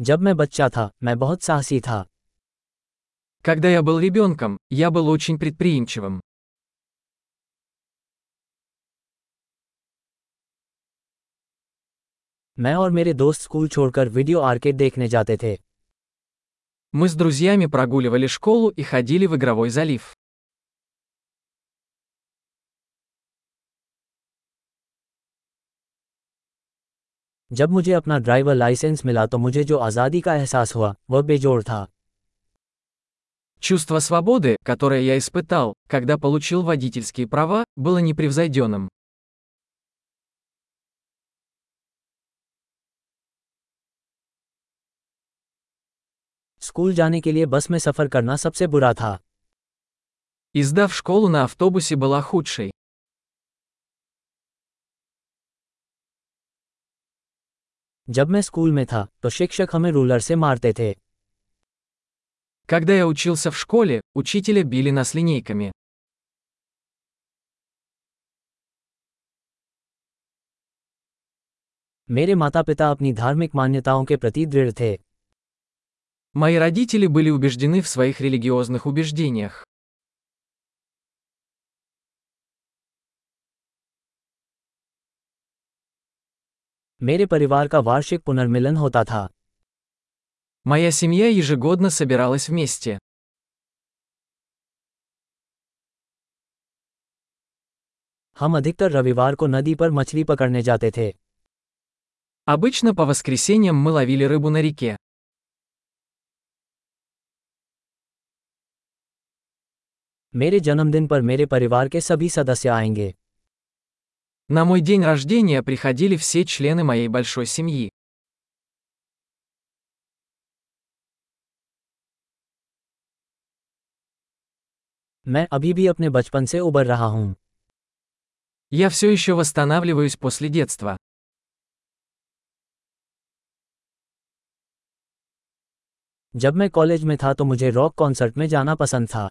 जब मैं बच्चा था मैं बहुत साहसी था Когда я был ребенком, я был очень предприимчивым. मैं और मेरे दोस्त स्कूल छोड़कर वीडियो आर्केड देखने जाते थे Мы с друзьями прогуливали школу и ходили в игровой залив. जब मुझे अपना ड्राइवर लाइसेंस मिला तो मुझे जो आज़ादी का एहसास हुआ वह बेजोड़ था Чувство свободы, которое я испытал, когда получил водительские права, было непревзойденным. स्कूल जाने के लिए बस में सफ़र करना सबसे बुरा था И сдав школу на автобусе была худшей. जब मैं स्कूल में था तो शिक्षक हमें रूलर से मारते थे Когда я учился в школе, учителя били нас линейками. मेरे माता पिता अपनी धार्मिक मान्यताओं के प्रति दृढ़ थे Мои родители были убеждены в своих религиозных убеждениях. मेरे परिवार का वार्षिक पुनर्मिलन होता था Моя семья ежегодно собиралась вместе. हम अधिकतर रविवार को नदी पर मछली पकड़ने जाते थे Обычно по воскресеньям мы ловили рыбу на реке. मेरे जन्मदिन पर मेरे परिवार के सभी सदस्य आएंगे На мой день рождения приходили все члены моей большой семьи. मैं अभी भी अपने बचपन से उबर रहा हूँ Я все еще восстанавливаюсь после детства. जब मैं कॉलेज में था तो मुझे रॉक कॉन्सर्ट में जाना पसंद था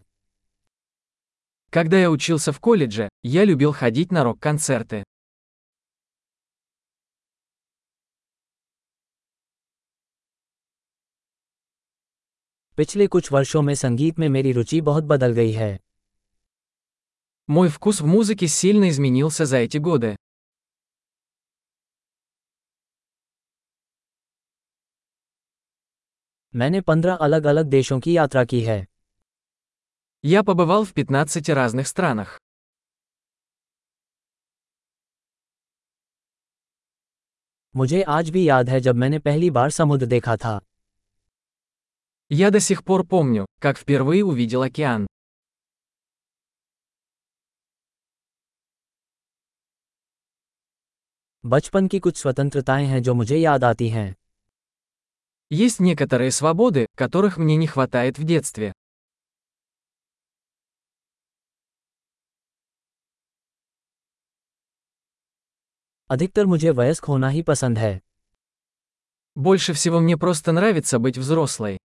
Когда я учился в колледже, я любил ходить на рок-концерты. पिछले कुछ वर्षों में संगीत में मेरी रुचि बहुत बदल गई है Мой вкус в музыке сильно изменился за эти годы. मैंने पंद्रह अलग अलग देशों की यात्रा की है Я побывал в 15 разных странах. मुझे आज भी याद है जब मैंने पहली बार समुद्र देखा था Я до сих пор помню, как впервые увидел океан. बचपन की कुछ स्वतंत्रताएं हैं जो मुझे याद आती हैं Есть некоторые свободы, которых мне не хватает в детстве. अधिकतर मुझे वयस्क होना ही पसंद है Больше всего мне просто нравится быть взрослой.